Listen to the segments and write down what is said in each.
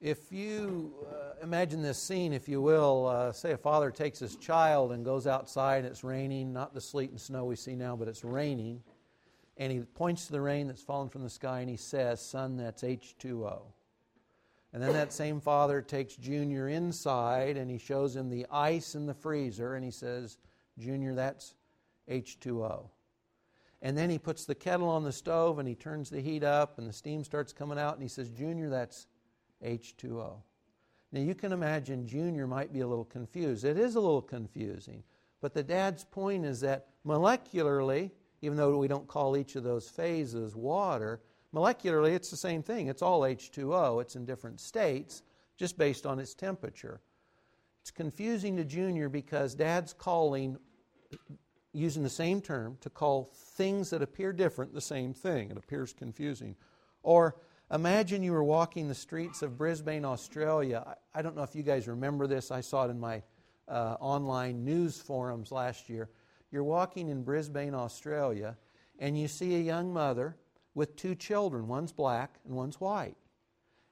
If you uh, imagine this scene, if you will, uh, say a father takes his child and goes outside and it's raining, not the sleet and snow we see now, but it's raining, and he points to the rain that's fallen from the sky and he says, Son, that's H2O. And then that same father takes Junior inside and he shows him the ice in the freezer and he says, Junior, that's H2O. And then he puts the kettle on the stove and he turns the heat up and the steam starts coming out and he says, Junior, that's H2O. Now you can imagine Junior might be a little confused. It is a little confusing. But the dad's point is that molecularly, even though we don't call each of those phases water, molecularly it's the same thing. It's all H2O. It's in different states just based on its temperature. It's confusing to Junior because dad's calling, using the same term, to call things that appear different the same thing. It appears confusing. Or Imagine you were walking the streets of Brisbane, Australia. I don't know if you guys remember this. I saw it in my uh, online news forums last year. You're walking in Brisbane, Australia, and you see a young mother with two children. One's black and one's white.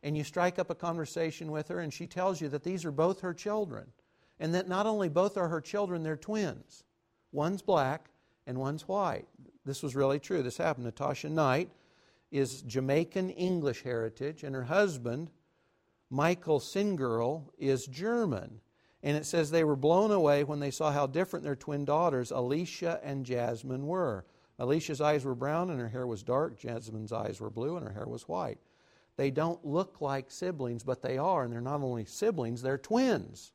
And you strike up a conversation with her, and she tells you that these are both her children. And that not only both are her children, they're twins. One's black and one's white. This was really true. This happened. Natasha Knight is Jamaican English heritage, and her husband, Michael Singirl, is German. And it says they were blown away when they saw how different their twin daughters, Alicia and Jasmine, were. Alicia's eyes were brown and her hair was dark. Jasmine's eyes were blue and her hair was white. They don't look like siblings, but they are, and they're not only siblings, they're twins.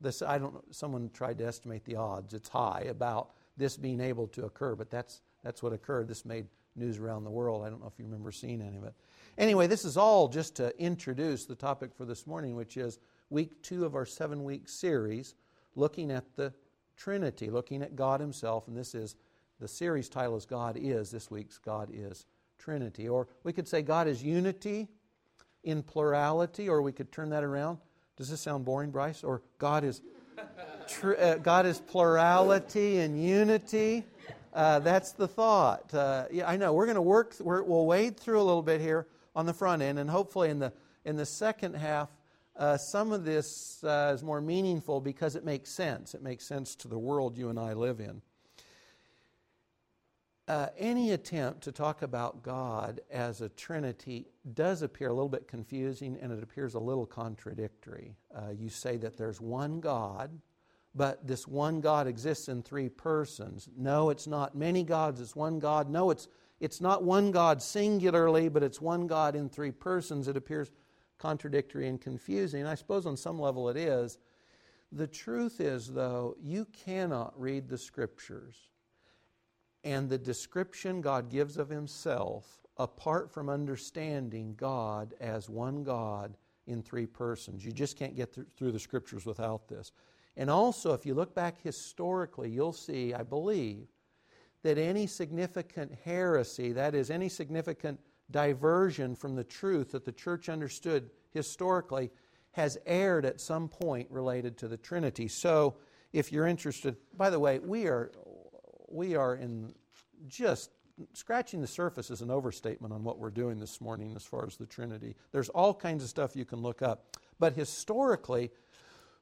This, I don't know, someone tried to estimate the odds. It's high about this being able to occur, but that's, that's what occurred. This made news around the world. I don't know if you remember seeing any of it. Anyway, this is all just to introduce the topic for this morning, which is week two of our seven week series looking at the Trinity, looking at God Himself. And this is the series title is God is. This week's God is Trinity. Or we could say God is unity in plurality, or we could turn that around. Does this sound boring, Bryce? Or God is, uh, God is plurality and unity uh, that's the thought. Uh, yeah, I know. We're going to work, we will wade through a little bit here on the front end, and hopefully in the, in the second half, uh, some of this uh, is more meaningful because it makes sense. It makes sense to the world you and I live in. Uh, any attempt to talk about God as a Trinity does appear a little bit confusing and it appears a little contradictory. Uh, you say that there's one God, but this one God exists in three persons. No, it's not many gods, it's one God. No, it's, it's not one God singularly, but it's one God in three persons. It appears contradictory and confusing. I suppose on some level it is. The truth is, though, you cannot read the scriptures and the description God gives of Himself apart from understanding God as one God in three persons. You just can't get through the scriptures without this. And also, if you look back historically, you'll see, I believe, that any significant heresy, that is, any significant diversion from the truth that the church understood historically, has erred at some point related to the Trinity. So, if you're interested, by the way, we are, we are in just scratching the surface is an overstatement on what we're doing this morning as far as the Trinity. There's all kinds of stuff you can look up. But historically,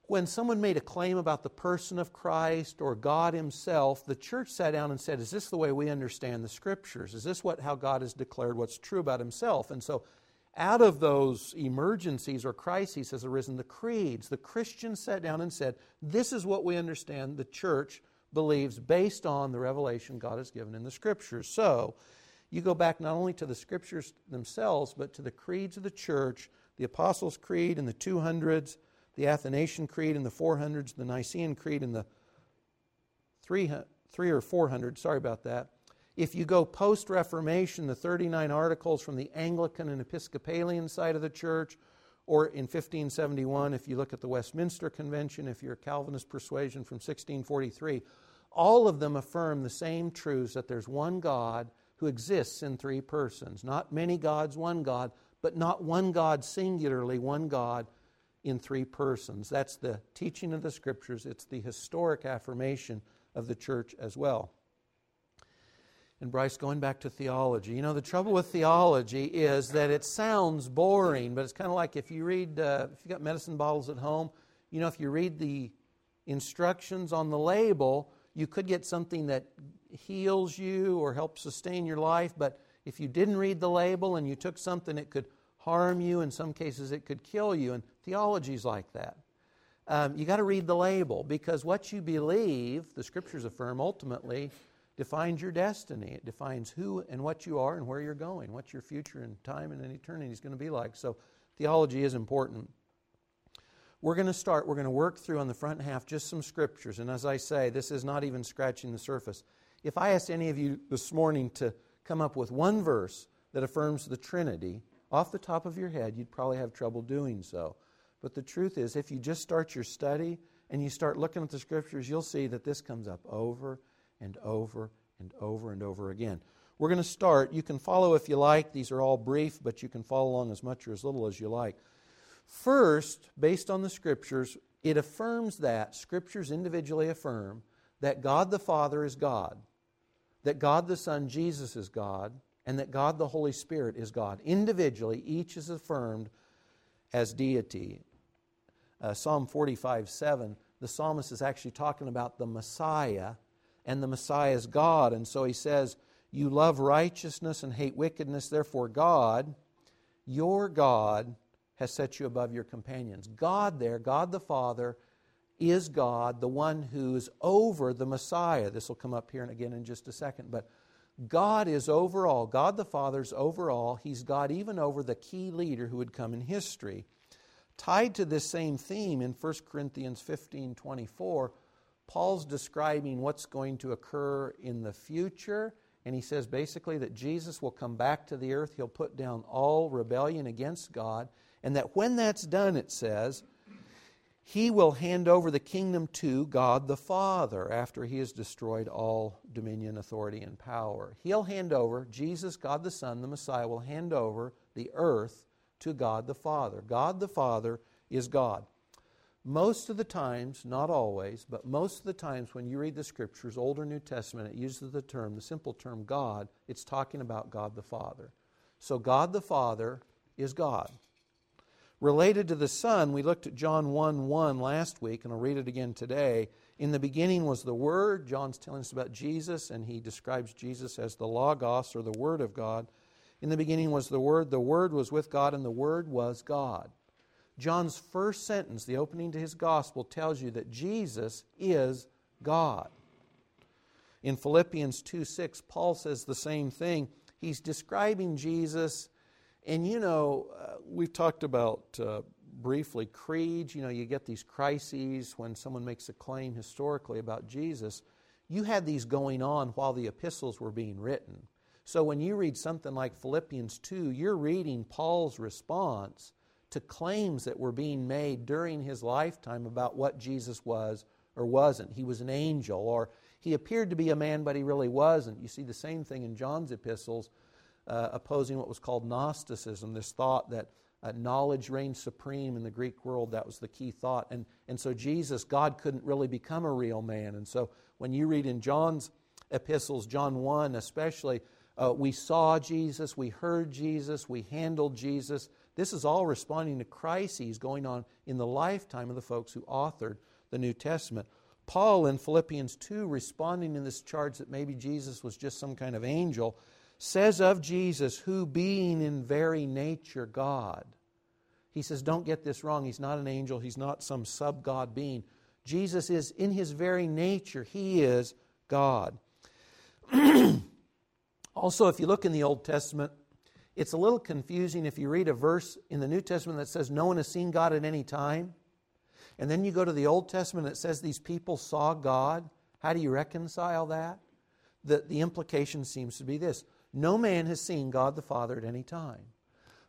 when someone made a claim about the person of Christ or God Himself, the church sat down and said, Is this the way we understand the Scriptures? Is this what, how God has declared what's true about Himself? And so, out of those emergencies or crises has arisen the creeds. The Christians sat down and said, This is what we understand the church believes based on the revelation God has given in the Scriptures. So, you go back not only to the Scriptures themselves, but to the creeds of the church, the Apostles' Creed in the 200s the Athanasian Creed in the 400s, the Nicene Creed in the 3, three or 400, sorry about that. If you go post Reformation, the 39 articles from the Anglican and Episcopalian side of the church, or in 1571, if you look at the Westminster Convention, if you're Calvinist persuasion from 1643, all of them affirm the same truths that there's one God who exists in three persons. Not many gods, one God, but not one God singularly, one God in three persons. That's the teaching of the scriptures, it's the historic affirmation of the church as well. And Bryce, going back to theology, you know, the trouble with theology is that it sounds boring, but it's kind of like if you read, uh, if you got medicine bottles at home, you know, if you read the instructions on the label, you could get something that heals you or helps sustain your life, but if you didn't read the label and you took something, it could harm you. In some cases, it could kill you. And theology is like that. Um, you got to read the label because what you believe, the scriptures affirm, ultimately defines your destiny. It defines who and what you are and where you're going, what your future and time and in eternity is going to be like. So, theology is important. We're going to start, we're going to work through on the front half just some scriptures. And as I say, this is not even scratching the surface. If I asked any of you this morning to come up with one verse that affirms the Trinity, off the top of your head, you'd probably have trouble doing so. But the truth is, if you just start your study and you start looking at the scriptures, you'll see that this comes up over and over and over and over again. We're going to start. You can follow if you like. These are all brief, but you can follow along as much or as little as you like. First, based on the scriptures, it affirms that, scriptures individually affirm, that God the Father is God, that God the Son, Jesus, is God, and that God the Holy Spirit is God. Individually, each is affirmed as deity. Uh, Psalm 45 7, the psalmist is actually talking about the Messiah, and the Messiah is God. And so he says, You love righteousness and hate wickedness, therefore, God, your God, has set you above your companions. God, there, God the Father, is God, the one who is over the Messiah. This will come up here and again in just a second. But God is over all. God the Father is over all. He's God even over the key leader who would come in history. Tied to this same theme in 1 Corinthians 15 24, Paul's describing what's going to occur in the future. And he says basically that Jesus will come back to the earth. He'll put down all rebellion against God. And that when that's done, it says, he will hand over the kingdom to God the Father after he has destroyed all dominion, authority, and power. He'll hand over, Jesus, God the Son, the Messiah, will hand over the earth to God the Father. God the Father is God. Most of the times, not always, but most of the times when you read the scriptures, Old or New Testament, it uses the term, the simple term God, it's talking about God the Father. So God the Father is God. Related to the Son, we looked at John 1 1 last week, and I'll read it again today. In the beginning was the Word. John's telling us about Jesus, and he describes Jesus as the Logos, or the Word of God. In the beginning was the Word. The Word was with God, and the Word was God. John's first sentence, the opening to his gospel, tells you that Jesus is God. In Philippians 2 6, Paul says the same thing. He's describing Jesus, and you know, uh, we've talked about uh, briefly creeds. You know, you get these crises when someone makes a claim historically about Jesus. You had these going on while the epistles were being written. So when you read something like Philippians 2, you're reading Paul's response to claims that were being made during his lifetime about what Jesus was or wasn't. He was an angel, or he appeared to be a man, but he really wasn't. You see the same thing in John's epistles, uh, opposing what was called Gnosticism, this thought that uh, knowledge reigned supreme in the Greek world. That was the key thought. And, and so Jesus, God couldn't really become a real man. And so when you read in John's epistles, John 1 especially, uh, we saw Jesus, we heard Jesus, we handled Jesus. This is all responding to crises going on in the lifetime of the folks who authored the New Testament. Paul in Philippians 2, responding to this charge that maybe Jesus was just some kind of angel, says of Jesus, who being in very nature God. He says, don't get this wrong. He's not an angel, he's not some sub God being. Jesus is, in his very nature, he is God. Also, if you look in the Old Testament, it's a little confusing if you read a verse in the New Testament that says no one has seen God at any time. And then you go to the Old Testament that says these people saw God. How do you reconcile that? The, the implication seems to be this no man has seen God the Father at any time.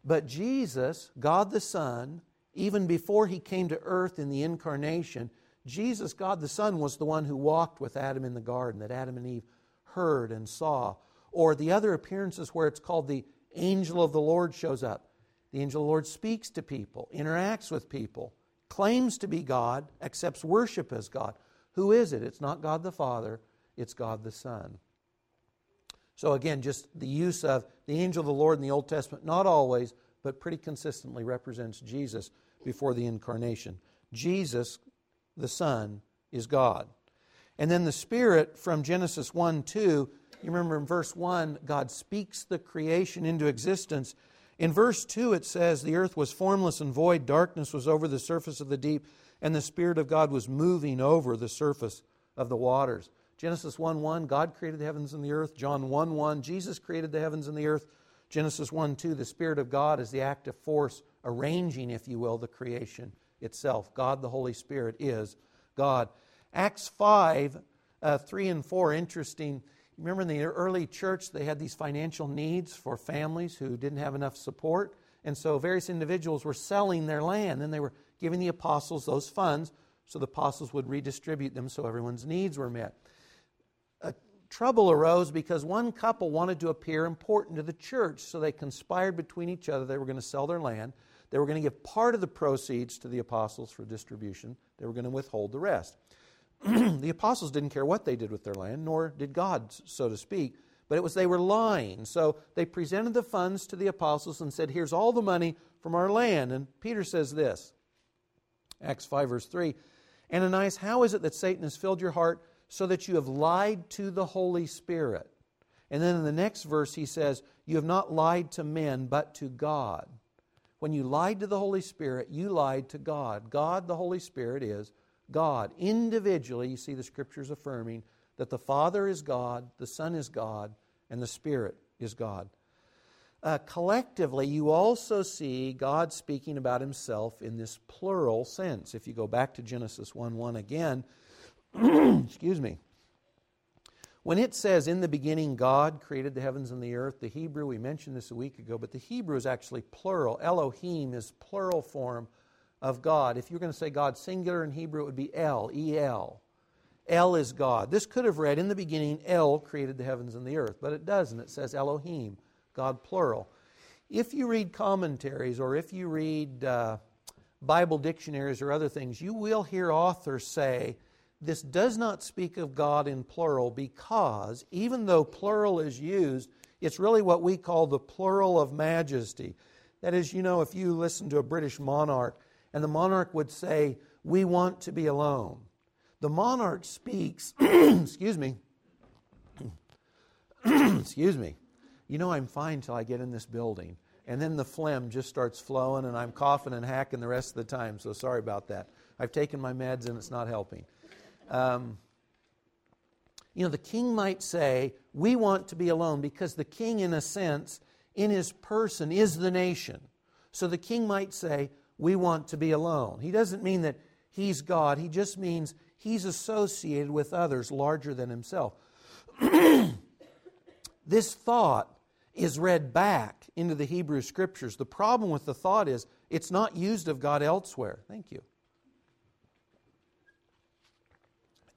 But Jesus, God the Son, even before he came to earth in the incarnation, Jesus, God the Son, was the one who walked with Adam in the garden, that Adam and Eve heard and saw or the other appearances where it's called the angel of the Lord shows up. The angel of the Lord speaks to people, interacts with people, claims to be God, accepts worship as God. Who is it? It's not God the Father, it's God the Son. So again, just the use of the angel of the Lord in the Old Testament, not always, but pretty consistently represents Jesus before the incarnation. Jesus, the Son, is God. And then the Spirit from Genesis 1 2, you remember in verse 1, God speaks the creation into existence. In verse 2, it says, The earth was formless and void, darkness was over the surface of the deep, and the Spirit of God was moving over the surface of the waters. Genesis 1 1, God created the heavens and the earth. John 1 1, Jesus created the heavens and the earth. Genesis 1 2, the Spirit of God is the active force arranging, if you will, the creation itself. God, the Holy Spirit, is God. Acts 5 uh, 3 and 4, interesting. Remember in the early church, they had these financial needs for families who didn't have enough support. And so various individuals were selling their land, and they were giving the apostles those funds so the apostles would redistribute them so everyone's needs were met. Trouble arose because one couple wanted to appear important to the church, so they conspired between each other. They were going to sell their land. They were going to give part of the proceeds to the apostles for distribution, they were going to withhold the rest. the apostles didn't care what they did with their land, nor did God, so to speak, but it was they were lying. So they presented the funds to the apostles and said, Here's all the money from our land. And Peter says this Acts 5, verse 3 Ananias, how is it that Satan has filled your heart so that you have lied to the Holy Spirit? And then in the next verse, he says, You have not lied to men, but to God. When you lied to the Holy Spirit, you lied to God. God, the Holy Spirit, is God. Individually, you see the scriptures affirming that the Father is God, the Son is God, and the Spirit is God. Uh, collectively, you also see God speaking about himself in this plural sense. If you go back to Genesis 1 1 again, excuse me. When it says, in the beginning, God created the heavens and the earth, the Hebrew, we mentioned this a week ago, but the Hebrew is actually plural. Elohim is plural form of God. If you're going to say God singular in Hebrew, it would be El, E L. El is God. This could have read, in the beginning, El created the heavens and the earth, but it doesn't. It says Elohim, God plural. If you read commentaries or if you read uh, Bible dictionaries or other things, you will hear authors say, this does not speak of God in plural because even though plural is used, it's really what we call the plural of majesty. That is, you know, if you listen to a British monarch and the monarch would say, We want to be alone, the monarch speaks, excuse me, excuse me, you know, I'm fine till I get in this building. And then the phlegm just starts flowing, and I'm coughing and hacking the rest of the time, so sorry about that. I've taken my meds and it's not helping. Um, you know, the king might say, We want to be alone because the king, in a sense, in his person, is the nation. So the king might say, We want to be alone. He doesn't mean that he's God, he just means he's associated with others larger than himself. this thought is read back into the Hebrew scriptures. The problem with the thought is it's not used of God elsewhere. Thank you.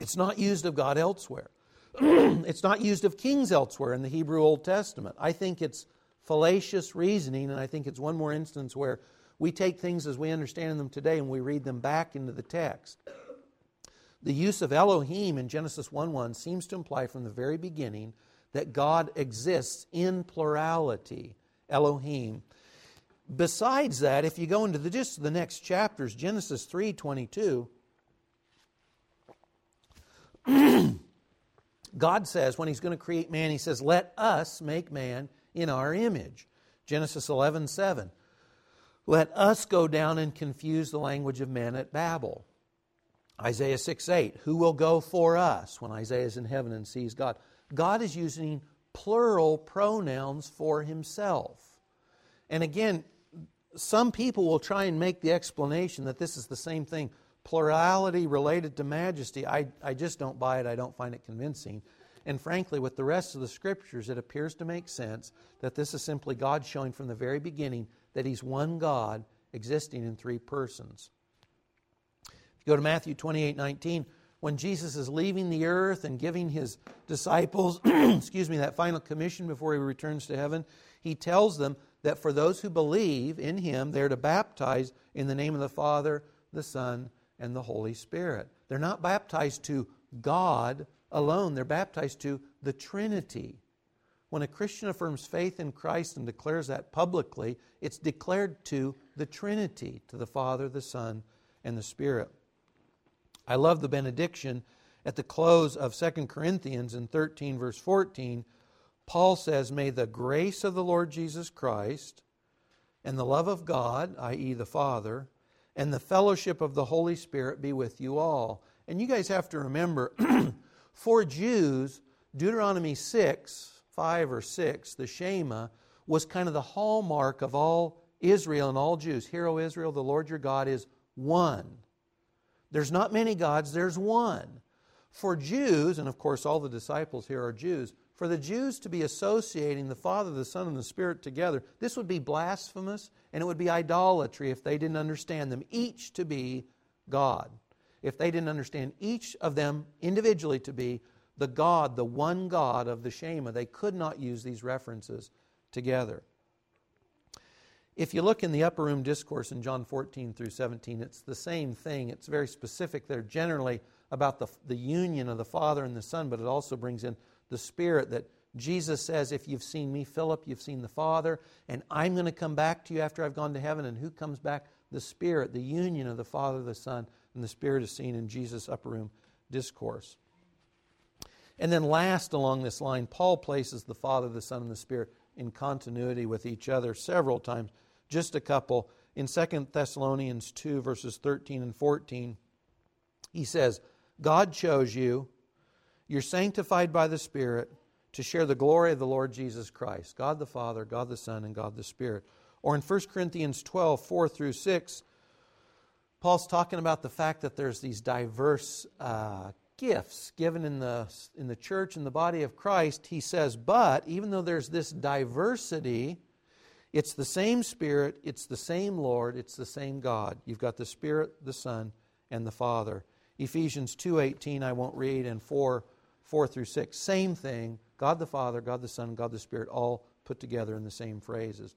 It's not used of God elsewhere. it's not used of kings elsewhere in the Hebrew Old Testament. I think it's fallacious reasoning, and I think it's one more instance where we take things as we understand them today and we read them back into the text. The use of Elohim in Genesis 1 1 seems to imply from the very beginning that God exists in plurality. Elohim. Besides that, if you go into the, just the next chapters, Genesis 3 22, God says when He's going to create man, He says, Let us make man in our image. Genesis 11 7. Let us go down and confuse the language of men at Babel. Isaiah 6 8. Who will go for us when Isaiah is in heaven and sees God? God is using plural pronouns for Himself. And again, some people will try and make the explanation that this is the same thing plurality related to majesty, I, I just don't buy it. I don't find it convincing. And frankly, with the rest of the scriptures, it appears to make sense that this is simply God showing from the very beginning that He's one God existing in three persons. If you go to Matthew 28 19, when Jesus is leaving the earth and giving His disciples, excuse me, that final commission before He returns to heaven, He tells them that for those who believe in Him, they're to baptize in the name of the Father, the Son, and the Holy Spirit. They're not baptized to God alone, they're baptized to the Trinity. When a Christian affirms faith in Christ and declares that publicly, it's declared to the Trinity, to the Father, the Son, and the Spirit. I love the benediction at the close of 2 Corinthians in 13, verse 14. Paul says, May the grace of the Lord Jesus Christ and the love of God, i.e., the Father, and the fellowship of the Holy Spirit be with you all. And you guys have to remember, for Jews, Deuteronomy 6, 5 or 6, the Shema, was kind of the hallmark of all Israel and all Jews. Hear, O Israel, the Lord your God is one. There's not many gods, there's one. For Jews, and of course all the disciples here are Jews, for the Jews to be associating the Father, the Son, and the Spirit together, this would be blasphemous and it would be idolatry if they didn't understand them each to be God. If they didn't understand each of them individually to be the God, the one God of the Shema, they could not use these references together. If you look in the upper room discourse in John 14 through 17, it's the same thing. It's very specific there, generally about the, the union of the Father and the Son, but it also brings in the Spirit that Jesus says, If you've seen me, Philip, you've seen the Father, and I'm going to come back to you after I've gone to heaven. And who comes back? The Spirit, the union of the Father, the Son, and the Spirit is seen in Jesus' upper room discourse. And then, last along this line, Paul places the Father, the Son, and the Spirit in continuity with each other several times. Just a couple. In 2 Thessalonians 2, verses 13 and 14, he says, God chose you you're sanctified by the Spirit to share the glory of the Lord Jesus Christ God the Father, God the Son, and God the Spirit. Or in 1 Corinthians 12, 4 through 6, Paul's talking about the fact that there's these diverse uh, gifts given in the, in the church and the body of Christ. He says, but even though there's this diversity, it's the same Spirit, it's the same Lord, it's the same God. You've got the Spirit, the Son, and the Father. Ephesians 2:18 I won't read and 4 4 through 6. Same thing God the Father, God the Son, God the Spirit, all put together in the same phrases.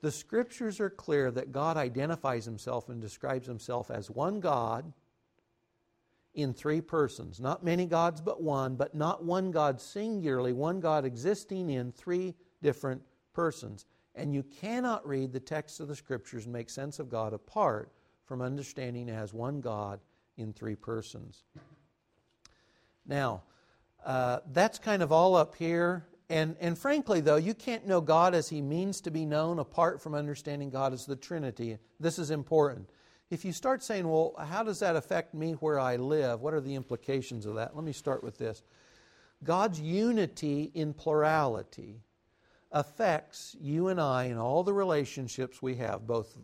The scriptures are clear that God identifies himself and describes himself as one God in three persons. Not many gods, but one, but not one God singularly, one God existing in three different persons. And you cannot read the text of the scriptures and make sense of God apart from understanding as one God in three persons. Now, uh, that's kind of all up here. And, and frankly, though, you can't know God as He means to be known apart from understanding God as the Trinity. This is important. If you start saying, well, how does that affect me where I live? What are the implications of that? Let me start with this God's unity in plurality affects you and I in all the relationships we have, both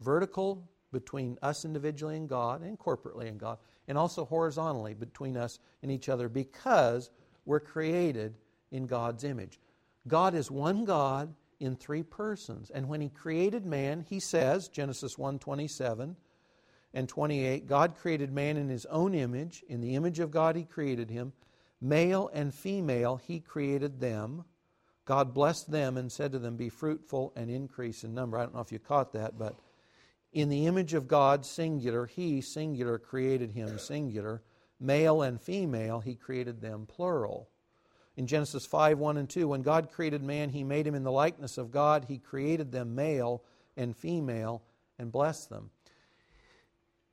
vertical between us individually and God and corporately and God, and also horizontally between us and each other because we're created in God's image. God is one God in three persons. And when he created man, he says, Genesis 1:27 and 28, God created man in his own image, in the image of God he created him, male and female he created them. God blessed them and said to them, Be fruitful and increase in number. I don't know if you caught that, but in the image of God, singular, he, singular, created him, singular. Male and female, he created them, plural. In Genesis 5 1 and 2, when God created man, he made him in the likeness of God. He created them, male and female, and blessed them.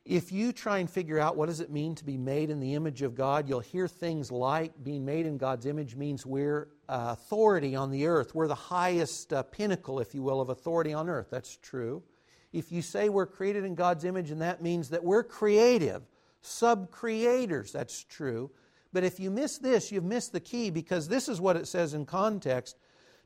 If you try and figure out what does it mean to be made in the image of God, you'll hear things like being made in God's image means we're uh, authority on the earth. We're the highest uh, pinnacle, if you will, of authority on earth. That's true if you say we're created in God's image, and that means that we're creative, sub creators, that's true. But if you miss this, you've missed the key because this is what it says in context.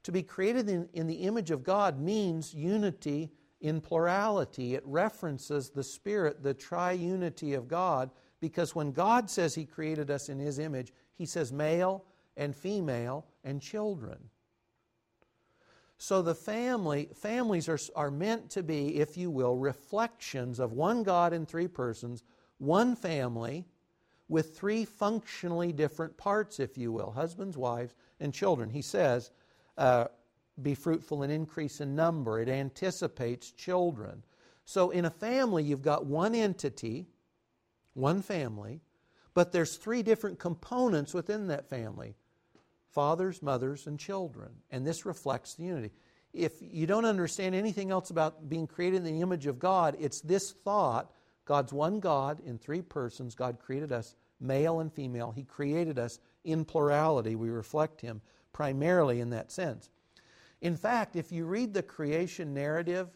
To be created in, in the image of God means unity in plurality. It references the Spirit, the triunity of God, because when God says He created us in His image, He says male and female and children. So the family, families are, are meant to be, if you will, reflections of one God in three persons, one family with three functionally different parts, if you will husbands, wives, and children. He says, uh, be fruitful and increase in number. It anticipates children. So in a family, you've got one entity, one family, but there's three different components within that family fathers, mothers, and children. And this reflects the unity. If you don't understand anything else about being created in the image of God, it's this thought God's one God in three persons. God created us male and female. He created us in plurality. We reflect Him primarily in that sense. In fact, if you read the creation narrative,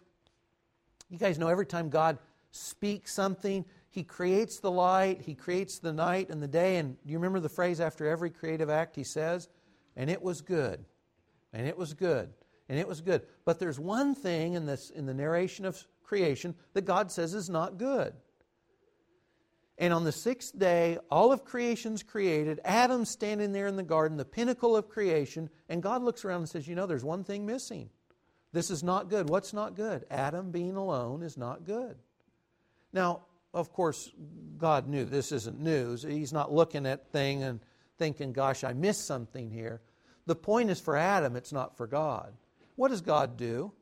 you guys know every time God speaks something, He creates the light, He creates the night and the day. And do you remember the phrase after every creative act He says? And it was good. And it was good. And it was good. But there's one thing in, this, in the narration of creation that God says is not good. And on the sixth day, all of creation's created. Adam's standing there in the garden, the pinnacle of creation. And God looks around and says, You know, there's one thing missing. This is not good. What's not good? Adam being alone is not good. Now, of course, God knew this isn't news. He's not looking at thing and thinking, gosh, I missed something here. The point is for Adam, it's not for God. What does God do?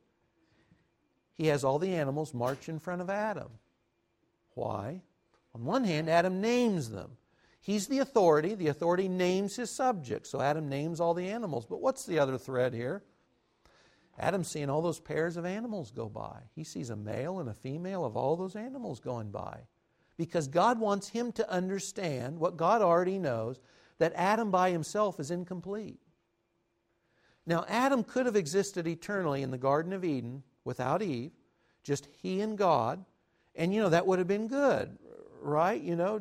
He has all the animals march in front of Adam. Why? On one hand, Adam names them. He's the authority. The authority names his subjects. So Adam names all the animals. But what's the other thread here? Adam's seeing all those pairs of animals go by. He sees a male and a female of all those animals going by. Because God wants him to understand what God already knows that Adam by himself is incomplete. Now, Adam could have existed eternally in the Garden of Eden without Eve, just he and God, and you know, that would have been good right? You know,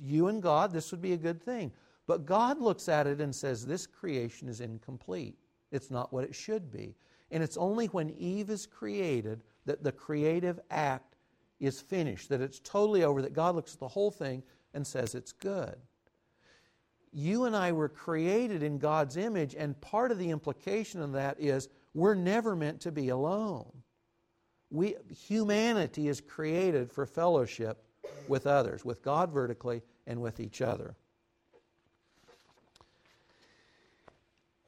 you and God, this would be a good thing. But God looks at it and says, This creation is incomplete. It's not what it should be. And it's only when Eve is created that the creative act is finished, that it's totally over, that God looks at the whole thing and says it's good. You and I were created in God's image, and part of the implication of that is we're never meant to be alone. We, humanity is created for fellowship with others, with God vertically and with each other.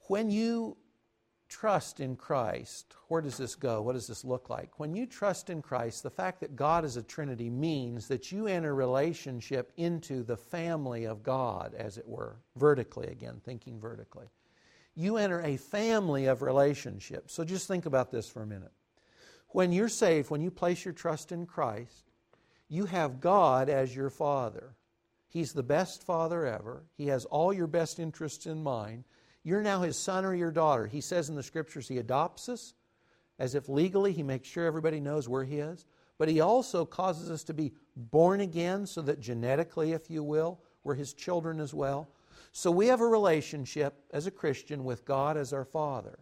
When you trust in Christ, where does this go? What does this look like? When you trust in Christ, the fact that God is a Trinity means that you enter relationship into the family of God, as it were, vertically again, thinking vertically. You enter a family of relationships. So just think about this for a minute. When you're saved, when you place your trust in Christ, you have God as your Father. He's the best Father ever. He has all your best interests in mind. You're now His son or your daughter. He says in the Scriptures He adopts us as if legally He makes sure everybody knows we're His. But He also causes us to be born again so that genetically, if you will, we're His children as well. So we have a relationship as a Christian with God as our Father.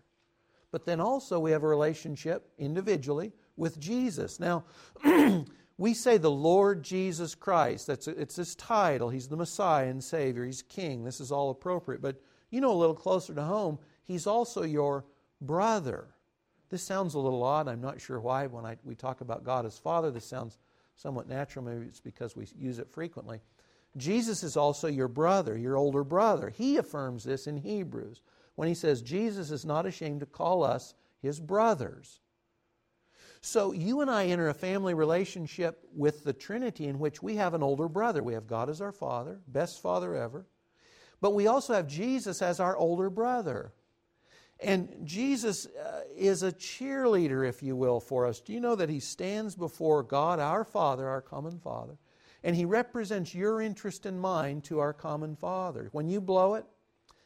But then also we have a relationship individually with Jesus. Now, we say the Lord Jesus Christ. That's it's his title. He's the Messiah and Savior. He's King. This is all appropriate. But you know, a little closer to home, he's also your brother. This sounds a little odd. I'm not sure why. When I, we talk about God as Father, this sounds somewhat natural. Maybe it's because we use it frequently. Jesus is also your brother, your older brother. He affirms this in Hebrews when he says, Jesus is not ashamed to call us his brothers. So you and I enter a family relationship with the Trinity in which we have an older brother. We have God as our father, best father ever. But we also have Jesus as our older brother. And Jesus uh, is a cheerleader, if you will, for us. Do you know that he stands before God, our Father, our common Father, and he represents your interest and mine to our common Father? When you blow it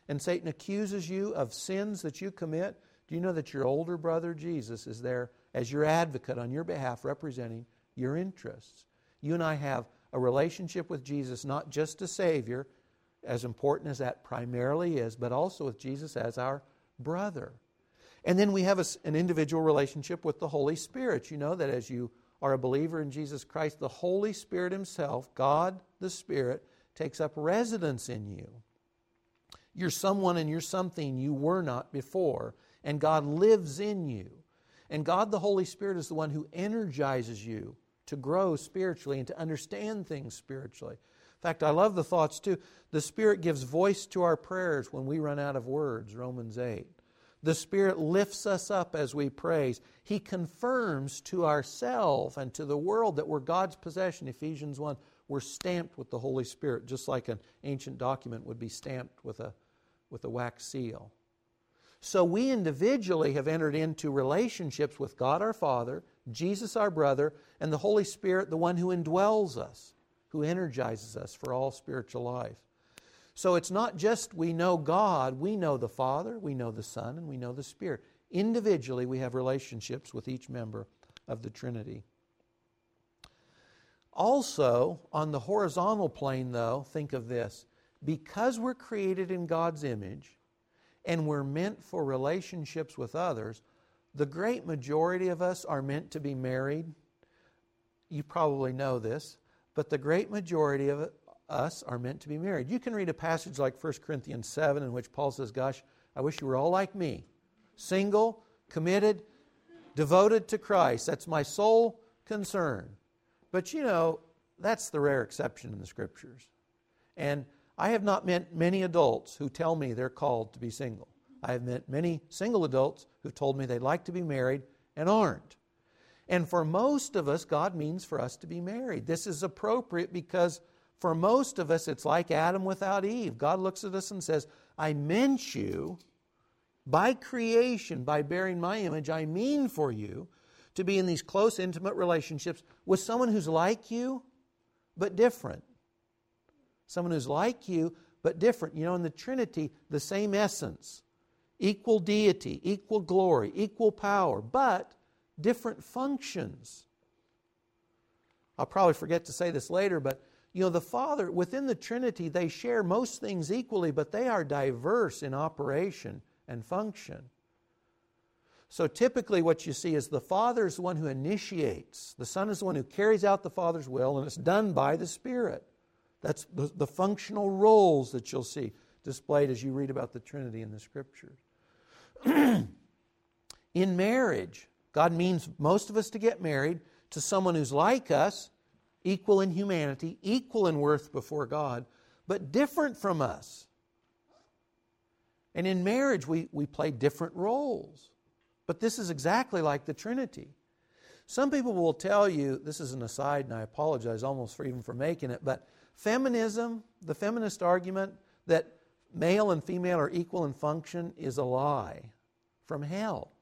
and Satan accuses you of sins that you commit, do you know that your older brother Jesus is there as your advocate on your behalf, representing your interests. You and I have a relationship with Jesus, not just a Savior, as important as that primarily is, but also with Jesus as our brother. And then we have a, an individual relationship with the Holy Spirit. You know that as you are a believer in Jesus Christ, the Holy Spirit Himself, God the Spirit, takes up residence in you. You're someone and you're something you were not before, and God lives in you. And God the Holy Spirit is the one who energizes you to grow spiritually and to understand things spiritually. Fact, I love the thoughts too. The Spirit gives voice to our prayers when we run out of words, Romans 8. The Spirit lifts us up as we praise. He confirms to ourselves and to the world that we're God's possession, Ephesians 1. We're stamped with the Holy Spirit, just like an ancient document would be stamped with a, with a wax seal. So we individually have entered into relationships with God our Father, Jesus our brother, and the Holy Spirit, the one who indwells us, who energizes us for all spiritual life. So it's not just we know God, we know the Father, we know the Son, and we know the Spirit. Individually, we have relationships with each member of the Trinity. Also, on the horizontal plane, though, think of this. Because we're created in God's image, and we're meant for relationships with others, the great majority of us are meant to be married. You probably know this, but the great majority of us are meant to be married. You can read a passage like 1 Corinthians 7 in which Paul says, Gosh, I wish you were all like me single, committed, devoted to Christ. That's my sole concern. But you know, that's the rare exception in the scriptures. And I have not met many adults who tell me they're called to be single. I have met many single adults who've told me they'd like to be married and aren't. And for most of us, God means for us to be married. This is appropriate because for most of us, it's like Adam without Eve. God looks at us and says, I meant you by creation, by bearing my image, I mean for you to be in these close, intimate relationships with someone who's like you, but different. Someone who's like you, but different. You know, in the Trinity, the same essence, equal deity, equal glory, equal power, but different functions. I'll probably forget to say this later, but you know, the Father, within the Trinity, they share most things equally, but they are diverse in operation and function. So typically, what you see is the Father is the one who initiates, the Son is the one who carries out the Father's will, and it's done by the Spirit. That's the, the functional roles that you'll see displayed as you read about the Trinity in the Scriptures. in marriage, God means most of us to get married to someone who's like us, equal in humanity, equal in worth before God, but different from us. And in marriage, we, we play different roles. But this is exactly like the Trinity. Some people will tell you, this is an aside, and I apologize almost for even for making it, but Feminism, the feminist argument that male and female are equal in function, is a lie from hell.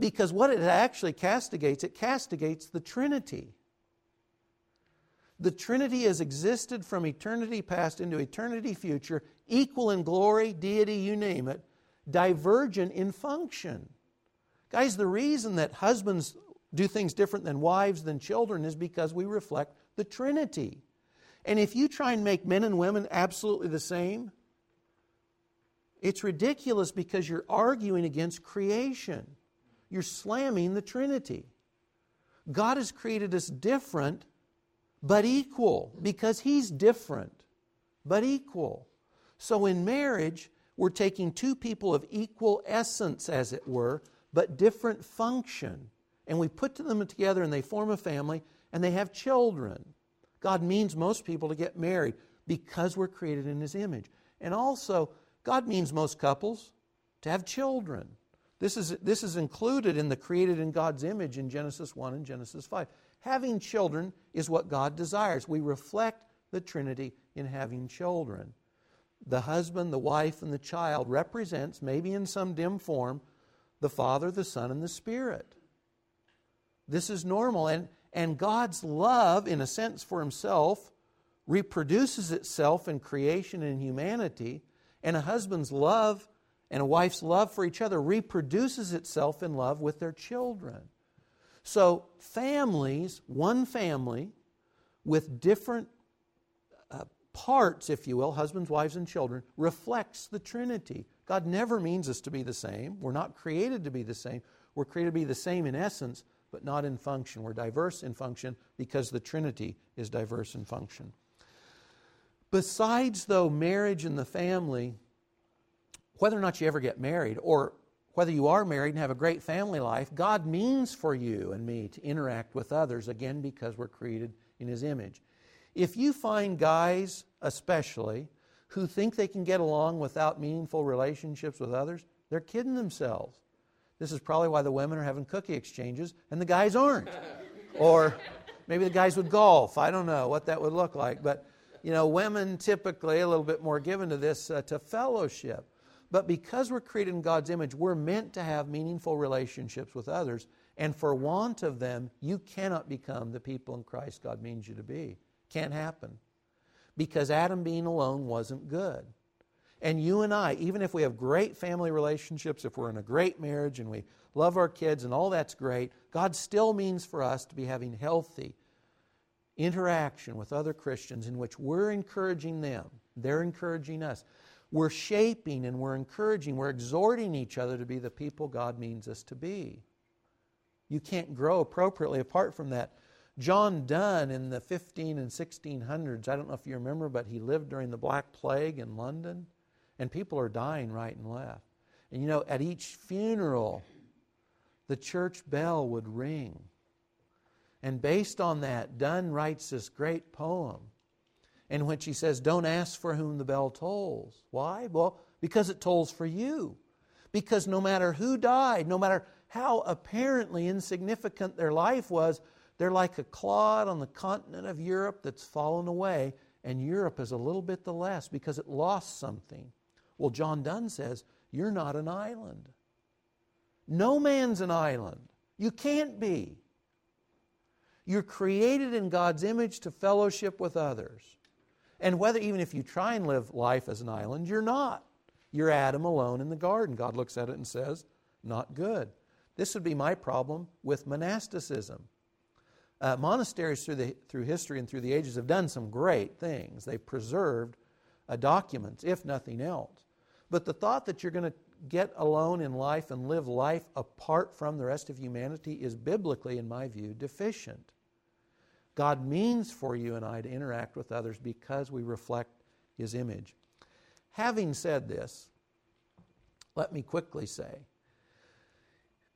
Because what it actually castigates, it castigates the Trinity. The Trinity has existed from eternity past into eternity future, equal in glory, deity, you name it, divergent in function. Guys, the reason that husbands do things different than wives than children is because we reflect the Trinity. And if you try and make men and women absolutely the same, it's ridiculous because you're arguing against creation. You're slamming the Trinity. God has created us different but equal because He's different but equal. So in marriage, we're taking two people of equal essence, as it were, but different function. And we put them together and they form a family and they have children. God means most people to get married because we're created in His image. And also, God means most couples to have children. This is, this is included in the created in God's image in Genesis 1 and Genesis 5. Having children is what God desires. We reflect the Trinity in having children. The husband, the wife, and the child represents, maybe in some dim form, the Father, the Son, and the Spirit. This is normal. And, and God's love, in a sense, for Himself reproduces itself in creation and humanity, and a husband's love and a wife's love for each other reproduces itself in love with their children. So, families, one family, with different uh, parts, if you will, husbands, wives, and children, reflects the Trinity. God never means us to be the same. We're not created to be the same. We're created to be the same in essence, but not in function. We're diverse in function because the Trinity is diverse in function. Besides, though, marriage and the family, whether or not you ever get married, or whether you are married and have a great family life, God means for you and me to interact with others, again, because we're created in His image. If you find guys, especially, who think they can get along without meaningful relationships with others, they're kidding themselves. This is probably why the women are having cookie exchanges and the guys aren't. or maybe the guys would golf. I don't know what that would look like. But you know, women typically a little bit more given to this, uh, to fellowship. But because we're created in God's image, we're meant to have meaningful relationships with others. And for want of them, you cannot become the people in Christ God means you to be. Can't happen. Because Adam being alone wasn't good. And you and I, even if we have great family relationships, if we're in a great marriage and we love our kids and all that's great, God still means for us to be having healthy interaction with other Christians in which we're encouraging them, they're encouraging us. We're shaping and we're encouraging, we're exhorting each other to be the people God means us to be. You can't grow appropriately apart from that. John Donne in the 15 and 1600s, I don't know if you remember, but he lived during the Black Plague in London, and people are dying right and left. And you know, at each funeral, the church bell would ring. And based on that, Donne writes this great poem in which he says, Don't ask for whom the bell tolls. Why? Well, because it tolls for you. Because no matter who died, no matter how apparently insignificant their life was, they're like a clod on the continent of Europe that's fallen away, and Europe is a little bit the less because it lost something. Well, John Donne says, You're not an island. No man's an island. You can't be. You're created in God's image to fellowship with others. And whether, even if you try and live life as an island, you're not. You're Adam alone in the garden. God looks at it and says, Not good. This would be my problem with monasticism. Uh, monasteries through, the, through history and through the ages have done some great things. They've preserved uh, documents, if nothing else. But the thought that you're going to get alone in life and live life apart from the rest of humanity is biblically, in my view, deficient. God means for you and I to interact with others because we reflect His image. Having said this, let me quickly say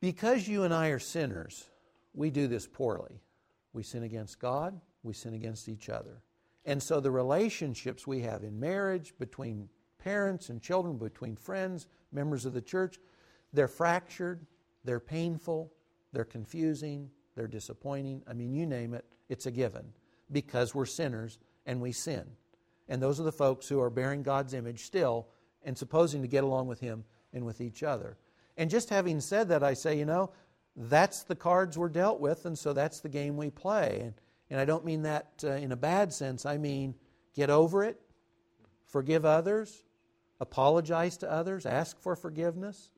because you and I are sinners, we do this poorly. We sin against God, we sin against each other. And so the relationships we have in marriage, between parents and children, between friends, members of the church, they're fractured, they're painful, they're confusing, they're disappointing. I mean, you name it, it's a given because we're sinners and we sin. And those are the folks who are bearing God's image still and supposing to get along with Him and with each other. And just having said that, I say, you know, that's the cards we're dealt with, and so that's the game we play. And, and I don't mean that uh, in a bad sense. I mean, get over it, forgive others, apologize to others, ask for forgiveness,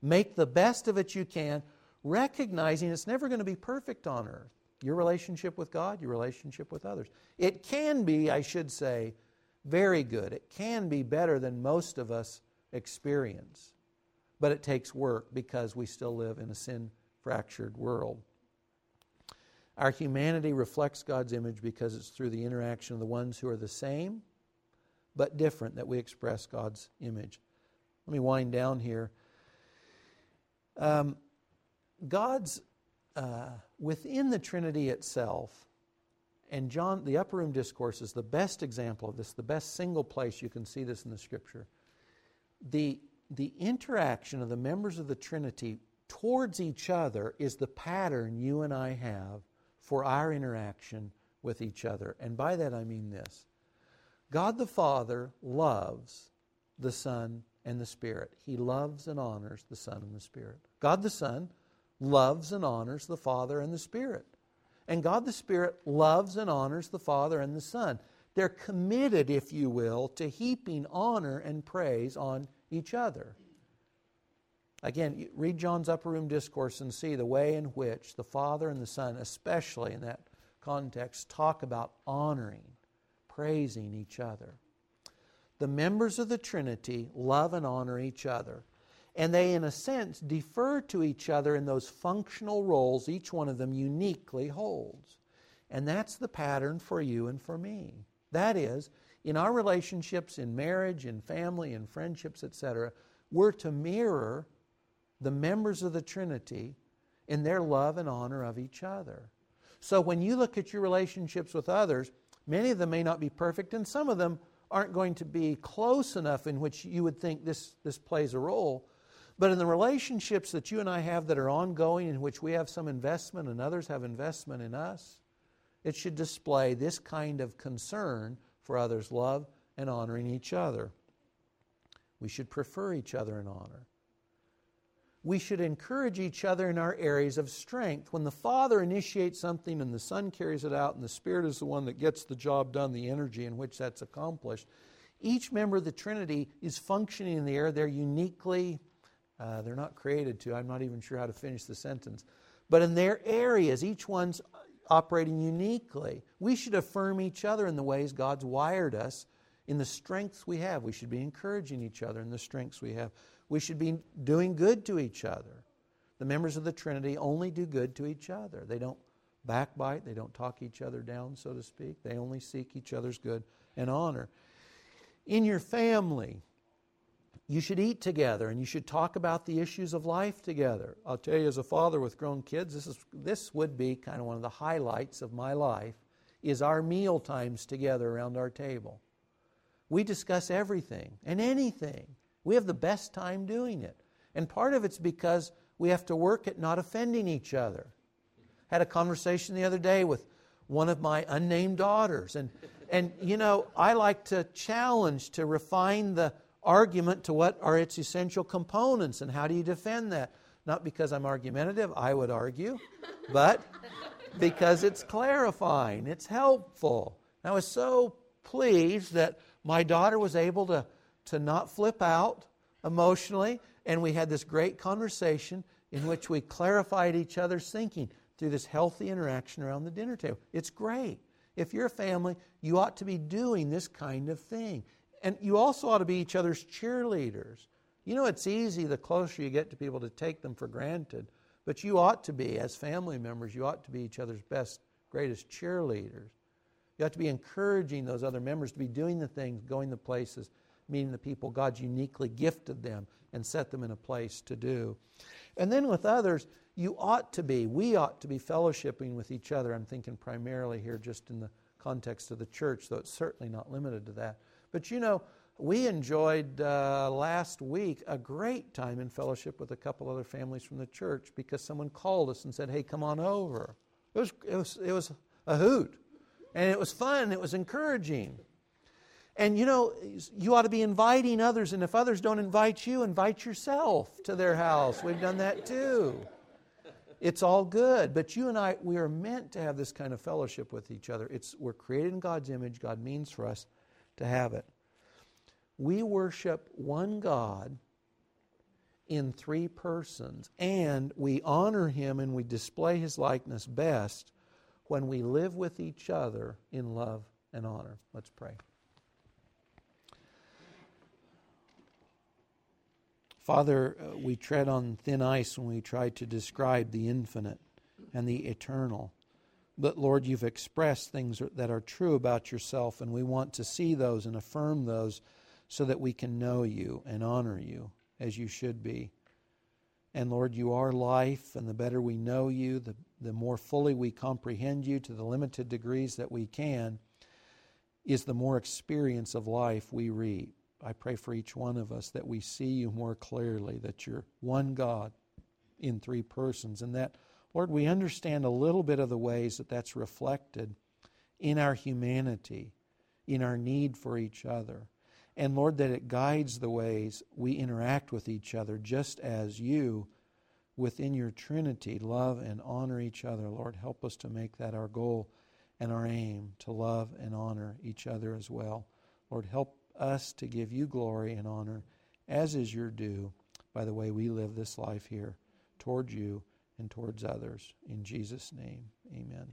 make the best of it you can, recognizing it's never going to be perfect on earth. Your relationship with God, your relationship with others. It can be, I should say, very good. It can be better than most of us experience. But it takes work because we still live in a sin fractured world. Our humanity reflects God's image because it's through the interaction of the ones who are the same but different that we express God's image. Let me wind down here. Um, God's uh, within the Trinity itself, and John, the Upper Room Discourse is the best example of this, the best single place you can see this in the Scripture. The, the interaction of the members of the Trinity towards each other is the pattern you and I have for our interaction with each other. And by that I mean this God the Father loves the Son and the Spirit. He loves and honors the Son and the Spirit. God the Son loves and honors the Father and the Spirit. And God the Spirit loves and honors the Father and the Son. They're committed, if you will, to heaping honor and praise on each other. Again, read John's upper room discourse and see the way in which the Father and the Son, especially in that context, talk about honoring, praising each other. The members of the Trinity love and honor each other. And they, in a sense, defer to each other in those functional roles each one of them uniquely holds. And that's the pattern for you and for me. That is, in our relationships, in marriage, in family, in friendships, etc., we're to mirror the members of the Trinity in their love and honor of each other. So when you look at your relationships with others, many of them may not be perfect, and some of them aren't going to be close enough in which you would think this, this plays a role. But in the relationships that you and I have that are ongoing, in which we have some investment and others have investment in us, it should display this kind of concern for others, love and honoring each other. We should prefer each other in honor. We should encourage each other in our areas of strength. When the Father initiates something and the Son carries it out, and the Spirit is the one that gets the job done, the energy in which that's accomplished, each member of the Trinity is functioning in the air. they're uniquely, uh, they're not created to. I'm not even sure how to finish the sentence. But in their areas, each one's operating uniquely. We should affirm each other in the ways God's wired us in the strengths we have. We should be encouraging each other in the strengths we have. We should be doing good to each other. The members of the Trinity only do good to each other. They don't backbite, they don't talk each other down, so to speak. They only seek each other's good and honor. In your family, you should eat together and you should talk about the issues of life together. I'll tell you, as a father with grown kids, this, is, this would be kind of one of the highlights of my life is our meal times together around our table. We discuss everything and anything. We have the best time doing it. And part of it's because we have to work at not offending each other. Had a conversation the other day with one of my unnamed daughters. And, and you know, I like to challenge, to refine the argument to what are its essential components and how do you defend that? Not because I'm argumentative, I would argue, but because it's clarifying, it's helpful. And I was so pleased that my daughter was able to, to not flip out emotionally, and we had this great conversation in which we clarified each other's thinking through this healthy interaction around the dinner table. It's great. If you're a family, you ought to be doing this kind of thing. And you also ought to be each other's cheerleaders. You know, it's easy the closer you get to people to take them for granted, but you ought to be, as family members, you ought to be each other's best, greatest cheerleaders. You have to be encouraging those other members to be doing the things, going the places, meeting the people God's uniquely gifted them and set them in a place to do. And then with others, you ought to be, we ought to be fellowshipping with each other. I'm thinking primarily here just in the context of the church, though it's certainly not limited to that. But you know, we enjoyed uh, last week a great time in fellowship with a couple other families from the church because someone called us and said, "Hey, come on over." It was it was it was a hoot. And it was fun, it was encouraging. And you know, you ought to be inviting others, and if others don't invite you, invite yourself to their house. We've done that too. It's all good, but you and I, we are meant to have this kind of fellowship with each other. It's, we're created in God's image, God means for us to have it. We worship one God in three persons, and we honor Him and we display His likeness best when we live with each other in love and honor. Let's pray. Father, uh, we tread on thin ice when we try to describe the infinite and the eternal. But Lord, you've expressed things that are true about yourself, and we want to see those and affirm those so that we can know you and honor you as you should be. And Lord, you are life, and the better we know you, the, the more fully we comprehend you to the limited degrees that we can, is the more experience of life we reap. I pray for each one of us that we see you more clearly, that you're one God in three persons, and that, Lord, we understand a little bit of the ways that that's reflected in our humanity, in our need for each other. And Lord, that it guides the ways we interact with each other, just as you, within your Trinity, love and honor each other. Lord, help us to make that our goal and our aim to love and honor each other as well. Lord, help us to give you glory and honor, as is your due, by the way we live this life here, towards you and towards others. In Jesus' name, amen.